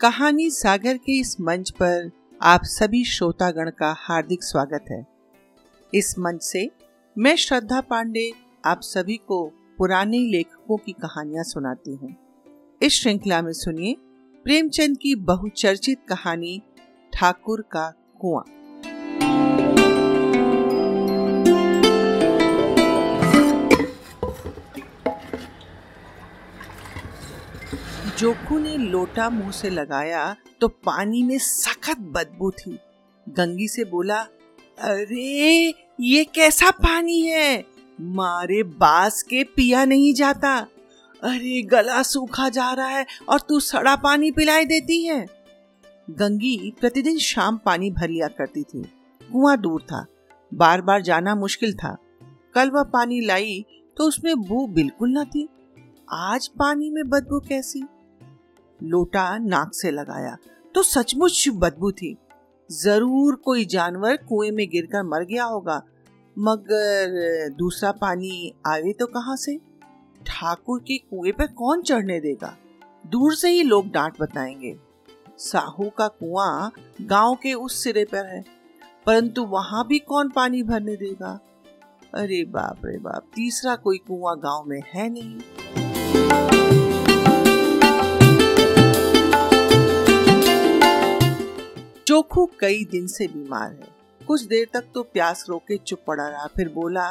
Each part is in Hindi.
कहानी सागर के इस मंच पर आप सभी श्रोतागण का हार्दिक स्वागत है। इस मंच से मैं श्रद्धा पांडे आप सभी को पुराने लेखकों की कहानियाँ सुनाती हूँ। इस श्रृंखला में सुनिए प्रेमचंद की बहुचर्चित कहानी ठाकुर का कुआँ। जोखू ने लोटा मुँह से लगाया तो पानी में सखत बदबू थी। गंगी से बोला, अरे, ये कैसा पानी है? मारे बास के पिया नहीं जाता। अरे, गला सूखा जा रहा है और तू सड़ा पानी पिलाई देती है। गंगी प्रतिदिन शाम पानी भर लिया करती थी। कुआँ दूर था। बार बार जाना मुश्किल था। कल वह पानी लाई तो उसमें बू बिल्कुल न थी। आज पानी में बदबू कैसी? लोटा नाक से लगाया तो सचमुच बदबू थी। ज़रूर कोई जानवर कुएँ में गिरकर मर गया होगा, मगर दूसरा पानी आवे तो कहाँ से? ठाकुर के कुएँ पर कौन चढ़ने देगा? दूर से ही लोग डांट बताएँगे। साहू का कुआँ गाँव के उस सिरे पर है, परंतु वहाँ भी कौन पानी भरने देगा? अरे बाप रे बाप, तीसरा कोई कुआँ गाँव में है नहीं। चोखू कई दिन से बीमार है। कुछ देर तक तो प्यास रोके चुप पड़ा रहा, फिर बोला,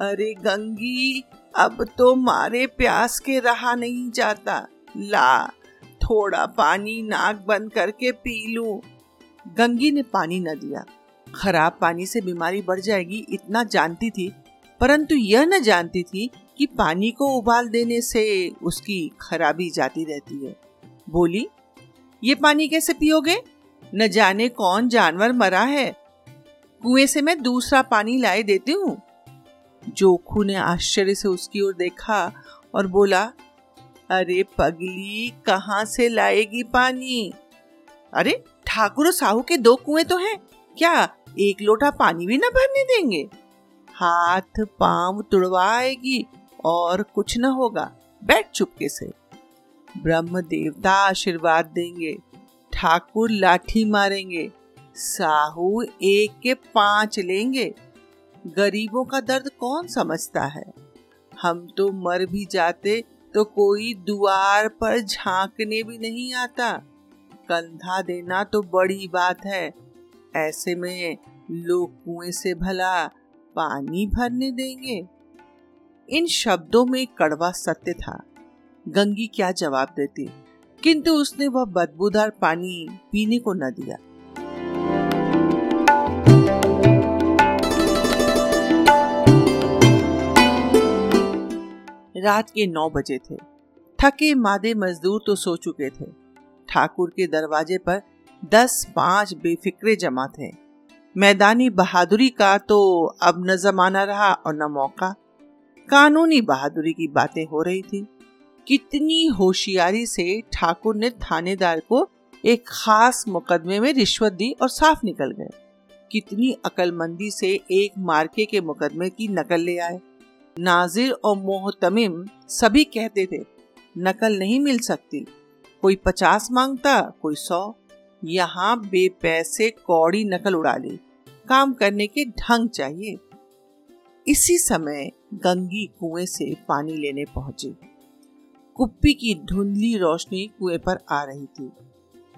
अरे गंगी, अब तो मारे प्यास के रहा नहीं जाता। ला, थोड़ा पानी नाक बंद करके पी लू। गंगी ने पानी न दिया। खराब पानी से बीमारी बढ़ जाएगी इतना जानती थी, परंतु यह न जानती थी कि पानी को उबाल देने से उसकी खराबी जाती रहती है। बोली, ये पानी कैसे पियोगे? न जाने कौन जानवर मरा है। कुएँ से मैं दूसरा पानी लाए देती हूँ। जोखू ने आश्चर्य से उसकी ओर देखा और बोला, अरे पगली, कहाँ से लाएगी पानी? अरे, ठाकुर और साहू के दो कुएँ तो हैं। क्या एक लोटा पानी भी न भरने देंगे? हाथ, पाँव तुड़वाएगी और कुछ न होगा। बैठ चुपके से। ब्रह्म देवता आशीर्वाद देंगे। ठाकुर लाठी मारेंगे। साहू एक के पाँच लेंगे। गरीबों का दर्द कौन समझता है? हम तो मर भी जाते तो कोई दुआर पर झांकने भी नहीं आता। कंधा देना तो बड़ी बात है। ऐसे में लोग कुएँ से भला पानी भरने देंगे। इन शब्दों में कड़वा सत्य था। गंगी क्या जवाब देती? किंतु उसने वह बदबूदार पानी पीने को न दिया। रात के नौ बजे थे। थके मादे मजदूर तो सो चुके थे। ठाकुर के दरवाजे पर दस पाँच बेफिक्रे जमा थे। मैदानी बहादुरी का तो अब न जमाना रहा और न मौका। कानूनी बहादुरी की बातें हो रही थी। कितनी होशियारी से ठाकुर ने थानेदार को एक खास मुकदमे में रिश्वत दी और साफ़ निकल गए। कितनी अकलमंदी से एक मार्के के मुकदमे की नकल ले आए। नाजिर और मोहतमिम सभी कहते थे, नकल नहीं मिल सकती। कोई पचास माँगता, कोई सौ। यहाँ बेपैसे कौड़ी नकल उड़ा ली। काम करने के ढंग चाहिए। इसी समय गंगी कुएँ से पानी लेने पहुँची। कुप्पी की धुंधली रोशनी कुएँ पर आ रही थी।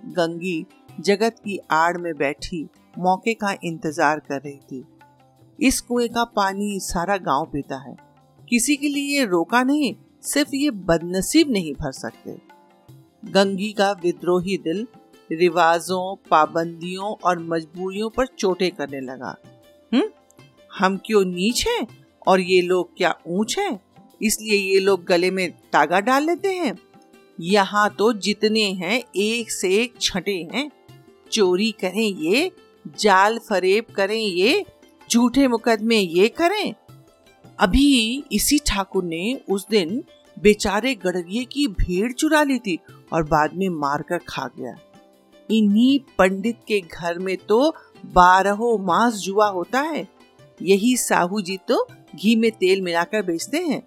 गंगी जगत की आड़ में बैठी मौके का इंतज़ार कर रही थी। इस कुएँ का पानी सारा गाँव पीता है। किसी के लिए रोका नहीं, सिर्फ़ ये बदनसीब नहीं भर सकते। गंगी का विद्रोही दिल रिवाजों, पाबंदियों और मजबूरियों पर चोटें करने लगा। हम्म? हम क्यों नीच हैं? और ये लोग क्या ऊंच हैं? इसलिए ये लोग गले में तागा डाल लेते हैं। यहाँ तो जितने हैं, एक से एक छठे हैं। चोरी करें ये, जाल फरेब करें ये, झूठे मुकदमे ये करें। अभी इसी ठाकुर ने उस दिन बेचारे गड़रिए की भीड़ चुरा ली थी और बाद में मारकर खा गया। इन्हीं पंडित के घर में तो बारहो मास जुआ होता है। यही साहू जी तो घी में तेल मिलाकर बेचते हैं।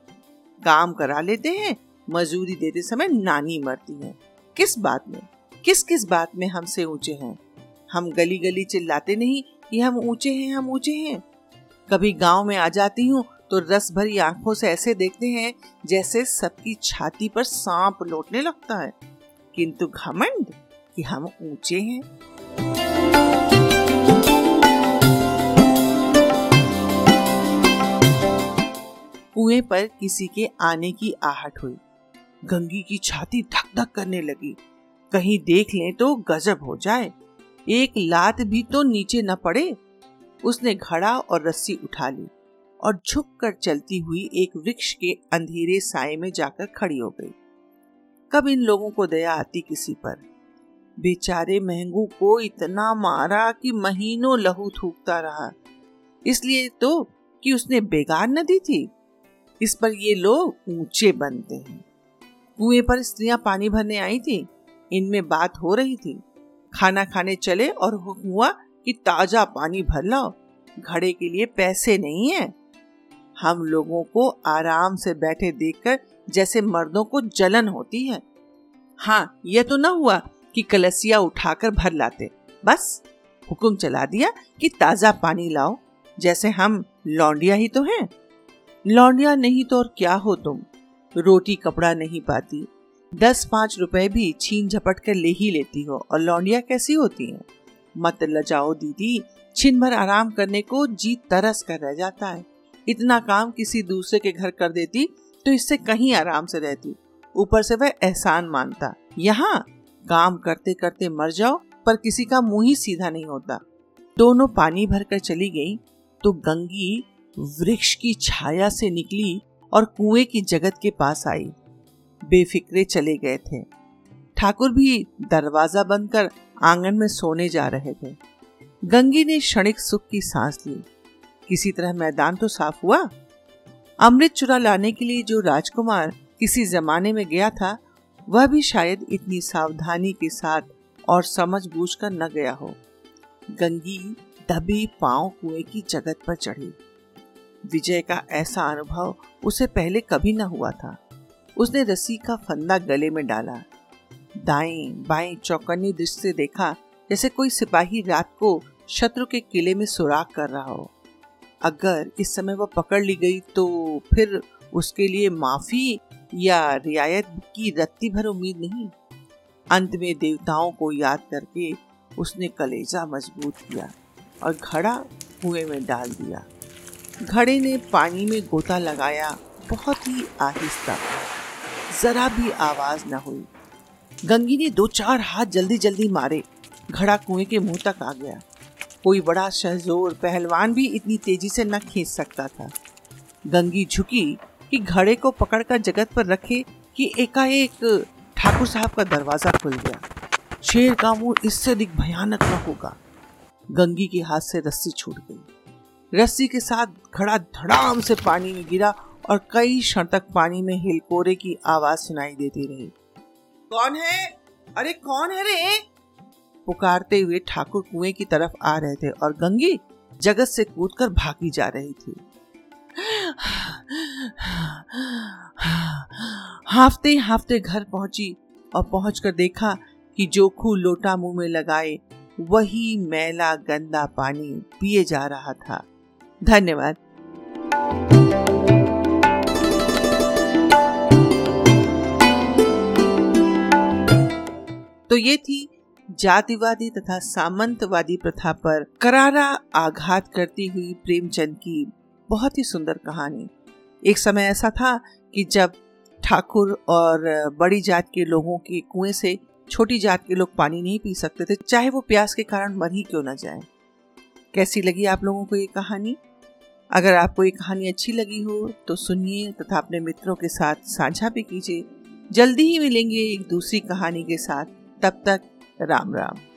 काम करा लेते हैं, मजूरी देते समय नानी मरती है। किस बात में? किस किस बात में हमसे ऊँचे हैं? हम गली गली चिल्लाते नहीं कि हम ऊँचे हैं, हम ऊँचे हैं। कभी गाँव में आ जाती हूँ तो रस भरी आँखों से ऐसे देखते हैं जैसे सबकी छाती पर सांप लौटने लगता है। किंतु घमंड कि हम ऊँचे हैं। कुएँ पर किसी के आने की आहट हुई। गंगी की छाती धक धक करने लगी। कहीं देख लें तो गजब हो जाए। एक लात भी तो नीचे न पड़े। उसने घड़ा और रस्सी उठा ली और झुक कर चलती हुई एक वृक्ष के अंधेरे साय में जाकर खड़ी हो गई। कब इन लोगों को दया आती किसी पर? बेचारे महंगू को इतना मारा कि महीनों लहू थूकता रहा। इसलिए तो कि उसने बेगार न दी थी? इस पर ये लोग ऊँचे बनते हैं। कुएँ पर स्त्रियाँ पानी भरने आई थी। इनमें बात हो रही थी। खाना खाने चले और हुआ कि ताज़ा पानी भर लाओ। घड़े के लिए पैसे नहीं है। हम लोगों को आराम से बैठे देखकर जैसे मर्दों को जलन होती है। हाँ यह तो ना हुआ कि कलसिया उठाकर भर लाते। बस, हुक्म चला दिया कि ताज़ा पानी लाओ। जैसे हम लौंडिया ही तो हैं। लौंडिया नहीं तो और क्या हो तुम? रोटी कपड़ा नहीं पाती। दस पाँच रुपए भी छीन झपट कर ले ही लेती हो, और लौंडिया कैसी होती हैं? मत लजाओ दीदी छिन भर आराम करने को जी तरस कर रह जाता है। इतना काम किसी दूसरे के घर कर देती तो इससे कहीं आराम से रहती। ऊपर से वह एहसान मानता, यहाँ? काम करते करते मर जाओ, पर किसी का मुँह ही सीधा नहीं होता। दोनों पानी भरकर चली गई तो गंगी वृक्ष की छाया से निकली और कुएँ की जगत के पास आई। बेफिक्रे चले गए थे। ठाकुर भी दरवाज़ा बंद कर आँगन में सोने जा रहे थे। गंगी ने क्षणिक सुख की सांस ली। किसी तरह मैदान तो साफ़ हुआ? अमृत चुरा लाने के लिए जो राजकुमार किसी जमाने में गया था, वह भी शायद इतनी सावधानी के साथ और समझ बूझ कर न गया हो। गंगी दबे पाँव कुएँ की जगत पर चढ़ी। विजय का ऐसा अनुभव उसे पहले कभी न हुआ था। उसने रस्सी का फंदा गले में डाला। दाएँ, बाएँ चौकन्नी दृष्टि से देखा जैसे कोई सिपाही रात को शत्रु के किले में सुराग कर रहा हो। अगर इस समय वह पकड़ ली गई तो फिर उसके लिए माफ़ी या रियायत की रत्ती भर उम्मीद नहीं। अंत में देवताओं को याद करके उसने कलेजा मज़बूत किया और घड़ा कुएँ में डाल दिया। घड़े ने पानी में गोता लगाया, बहुत ही आहिस्ता। जरा भी आवाज़ न हुई। गंगी ने दो चार हाथ जल्दी जल्दी मारे। घड़ा कुएँ के मुँह तक आ गया। कोई बड़ा शहजोर पहलवान भी इतनी तेज़ी से न खींच सकता था। गंगी झुकी कि घड़े को पकड़कर जगत पर रखे कि एकाएक ठाकुर साहब का दरवाज़ा खुल गया। शेर का मुँह इससे अधिक भयानक न होगा। गंगी के हाथ से रस्सी छूट गई। रस्सी के साथ खड़ा धड़ाम से पानी में गिरा और कई क्षण तक पानी में हिलकोरे की आवाज़ सुनाई देती रही। कौन है? अरे कौन है रे? पुकारते हुए ठाकुर कुएँ की तरफ़ आ रहे थे और गंगी जगत से कूदकर भागी जा रही थी। हाफते हाफते घर पहुँची और पहुंचकर देखा कि जोखू लोटा मुँह में लगाए, वही मैला गंदा पानी पिए जा रहा था। धन्यवाद। तो ये थी जातिवादी तथा सामंतवादी प्रथा पर करारा आघात करती हुई प्रेमचंद की बहुत ही सुंदर कहानी। एक समय ऐसा था कि जब ठाकुर और बड़ी जात के लोगों के कुएँ से छोटी जात के लोग पानी नहीं पी सकते थे, चाहे वो प्यास के कारण मर ही क्यों ना जाए। कैसी लगी आप लोगों को ये कहानी? अगर आपको ये कहानी अच्छी लगी हो तो सुनिए तथा अपने मित्रों के साथ साझा भी कीजिए। जल्दी ही मिलेंगे एक दूसरी कहानी के साथ। तब तक राम राम।